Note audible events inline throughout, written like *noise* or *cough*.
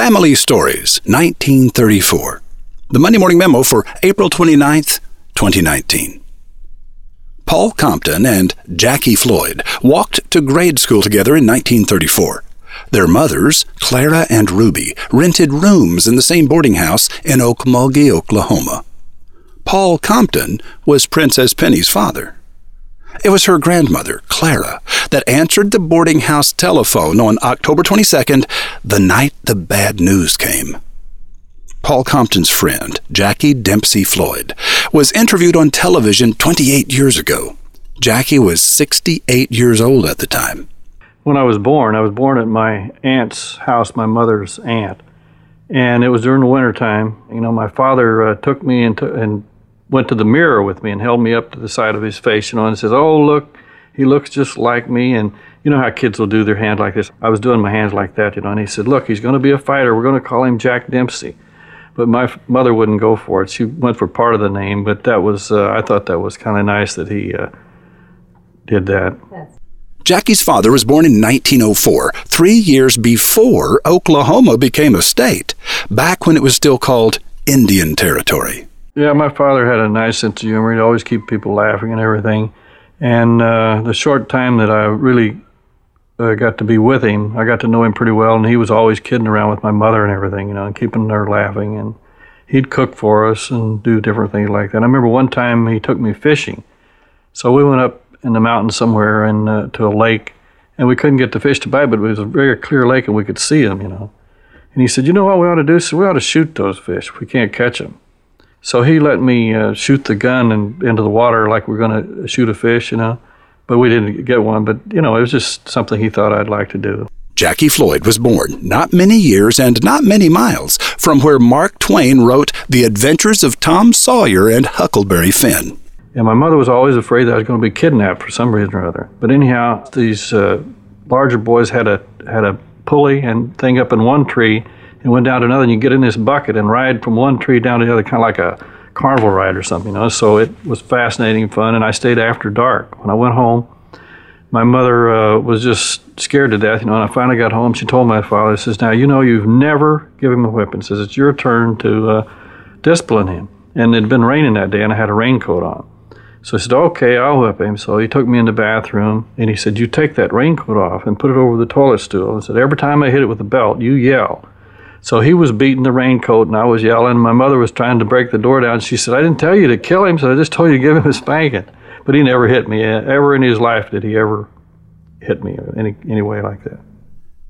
Family Stories, 1934. The Monday Morning Memo for April 29th, 2019. Paul Compton and Jackie Floyd walked to grade school together in 1934. Their mothers, Clara and Ruby, rented rooms in the same boarding house in Okmulgee, Oklahoma. Paul Compton was Princess Penny's father. It was her grandmother, Clara, that answered the boarding house telephone on October 22nd, the night the bad news came. Paul Compton's friend, Jackie Dempsey Floyd, was interviewed on television 28 years ago. Jackie was 68 years old at the time. When I was born, I was born at my aunt's house, my mother's aunt. And it was during the wintertime. You know, my father uh, took me into, and went to the mirror with me and held me up to the side of his face, you know, and says, Oh, look, he looks just like me. And you know how kids will do their hand like this. I was doing my hands like that, you know, and he said, Look, he's going to be a fighter. We're going to call him Jack Dempsey. But my f- mother wouldn't go for it. She went for part of the name, but that was, uh, I thought that was kind of nice that he uh, did that. Jackie's father was born in 1904, three years before Oklahoma became a state, back when it was still called Indian Territory. Yeah, my father had a nice sense of humor. He'd always keep people laughing and everything. And uh, the short time that I really uh, got to be with him, I got to know him pretty well. And he was always kidding around with my mother and everything, you know, and keeping her laughing. And he'd cook for us and do different things like that. I remember one time he took me fishing. So we went up in the mountains somewhere and uh, to a lake, and we couldn't get the fish to bite, but it was a very clear lake and we could see them, you know. And he said, "You know what we ought to do? So we ought to shoot those fish we can't catch them." So he let me uh, shoot the gun and into the water like we're going to shoot a fish, you know. But we didn't get one. But you know, it was just something he thought I'd like to do. Jackie Floyd was born not many years and not many miles from where Mark Twain wrote The Adventures of Tom Sawyer and Huckleberry Finn. And my mother was always afraid that I was going to be kidnapped for some reason or other. But anyhow, these uh, larger boys had a had a pulley and thing up in one tree and went down to another. And you get in this bucket and ride from one tree down to the other, kind of like a carnival ride or something, you know. So it was fascinating fun. And I stayed after dark. When I went home, my mother uh, was just scared to death, you know. And I finally got home. She told my father, "says Now you know you've never given him a whipping. Says it's your turn to uh, discipline him." And it had been raining that day, and I had a raincoat on. So I said, okay, I'll whip him. So he took me in the bathroom and he said, you take that raincoat off and put it over the toilet stool. And said, every time I hit it with a belt, you yell. So he was beating the raincoat and I was yelling. My mother was trying to break the door down. She said, I didn't tell you to kill him, so I just told you to give him a spanking. But he never hit me. Eh, ever in his life did he ever hit me any, any way like that.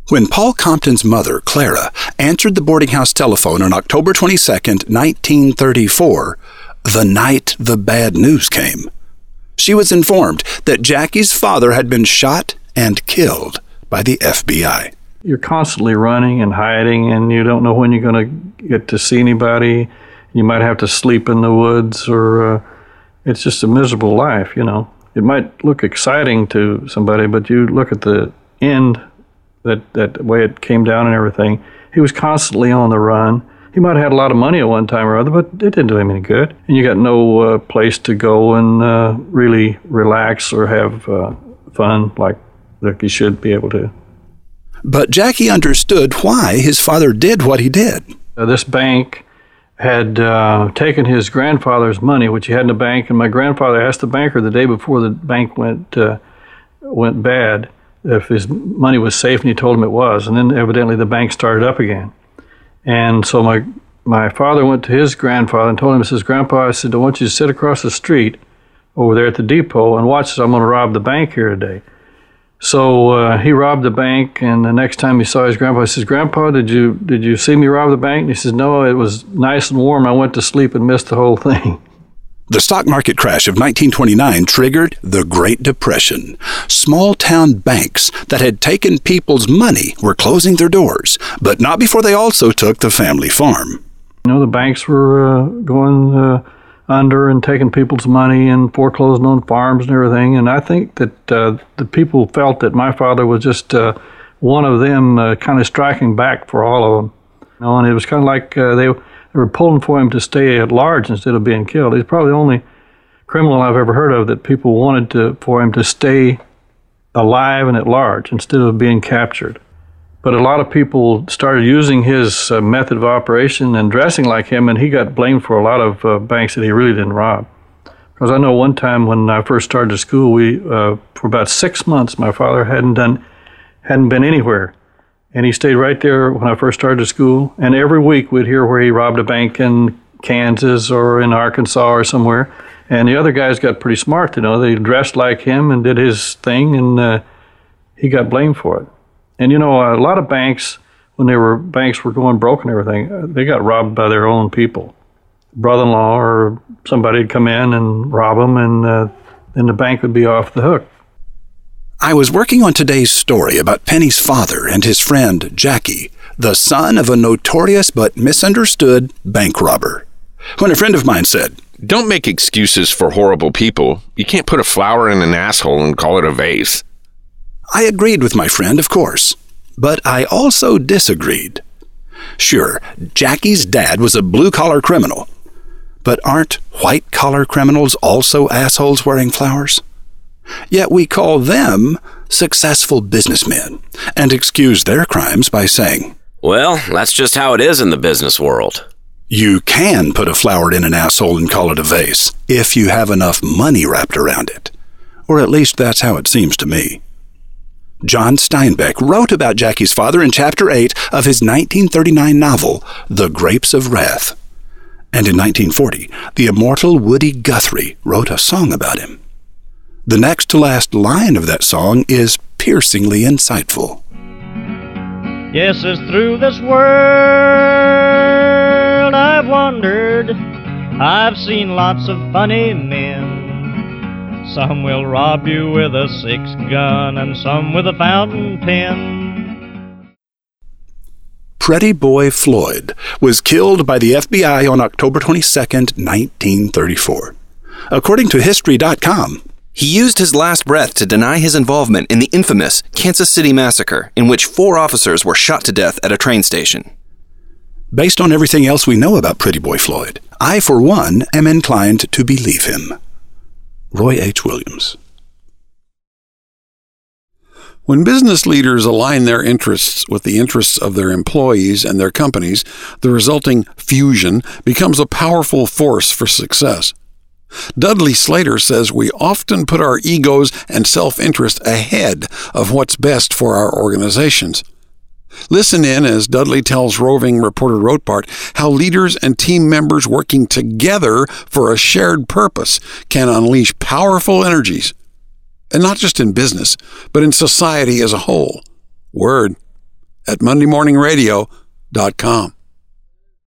When Paul Compton's mother, Clara, answered the boarding house telephone on October 22, 1934, the night the bad news came, she was informed that Jackie's father had been shot and killed by the FBI. You're constantly running and hiding, and you don't know when you're going to get to see anybody. You might have to sleep in the woods, or uh, it's just a miserable life, you know. It might look exciting to somebody, but you look at the end, that, that way it came down and everything. He was constantly on the run. He might have had a lot of money at one time or other, but it didn't do him any good. And you got no uh, place to go and uh, really relax or have uh, fun like, like you should be able to. But Jackie understood why his father did what he did. Uh, this bank had uh, taken his grandfather's money, which he had in the bank, and my grandfather asked the banker the day before the bank went uh, went bad if his money was safe, and he told him it was. And then evidently the bank started up again. And so my my father went to his grandfather and told him, "says Grandpa, I said I want you to sit across the street over there at the depot and watch. This. I'm going to rob the bank here today." So uh, he robbed the bank, and the next time he saw his grandpa, he says, "Grandpa, did you did you see me rob the bank?" And he says, "No, it was nice and warm. I went to sleep and missed the whole thing." *laughs* The stock market crash of 1929 triggered the Great Depression. Small town banks that had taken people's money were closing their doors, but not before they also took the family farm. You know, the banks were uh, going uh, under and taking people's money and foreclosing on farms and everything. And I think that uh, the people felt that my father was just uh, one of them, uh, kind of striking back for all of them. You know, and it was kind of like uh, they they were pulling for him to stay at large instead of being killed. He's probably the only criminal I've ever heard of that people wanted to for him to stay alive and at large instead of being captured. But a lot of people started using his uh, method of operation and dressing like him, and he got blamed for a lot of uh, banks that he really didn't rob. Because I know one time when I first started school, we uh, for about six months, my father hadn't done, hadn't been anywhere, and he stayed right there when I first started school. And every week we'd hear where he robbed a bank in Kansas or in Arkansas or somewhere. And the other guys got pretty smart, you know. They dressed like him and did his thing, and uh, he got blamed for it. And you know, a lot of banks, when they were banks were going broke and everything, uh, they got robbed by their own people, brother-in-law or somebody would come in and rob them, and uh, then the bank would be off the hook. I was working on today's story about Penny's father and his friend Jackie, the son of a notorious but misunderstood bank robber. When a friend of mine said, Don't make excuses for horrible people. You can't put a flower in an asshole and call it a vase. I agreed with my friend, of course, but I also disagreed. Sure, Jackie's dad was a blue collar criminal, but aren't white collar criminals also assholes wearing flowers? Yet we call them successful businessmen and excuse their crimes by saying, Well, that's just how it is in the business world. You can put a flower in an asshole and call it a vase if you have enough money wrapped around it. Or at least that's how it seems to me. John Steinbeck wrote about Jackie's father in Chapter 8 of his 1939 novel, The Grapes of Wrath. And in 1940, the immortal Woody Guthrie wrote a song about him. The next to last line of that song is piercingly insightful. Yes, it's through this world I've wandered. I've seen lots of funny men. Some will rob you with a six gun and some with a fountain pen. Pretty Boy Floyd was killed by the FBI on October 22, 1934. According to History.com, he used his last breath to deny his involvement in the infamous Kansas City massacre, in which four officers were shot to death at a train station. Based on everything else we know about Pretty Boy Floyd, I, for one, am inclined to believe him. Roy H. Williams. When business leaders align their interests with the interests of their employees and their companies, the resulting fusion becomes a powerful force for success. Dudley Slater says we often put our egos and self interest ahead of what's best for our organizations. Listen in as Dudley tells roving reporter Rotbart how leaders and team members working together for a shared purpose can unleash powerful energies. And not just in business, but in society as a whole. Word at MondayMorningRadio.com.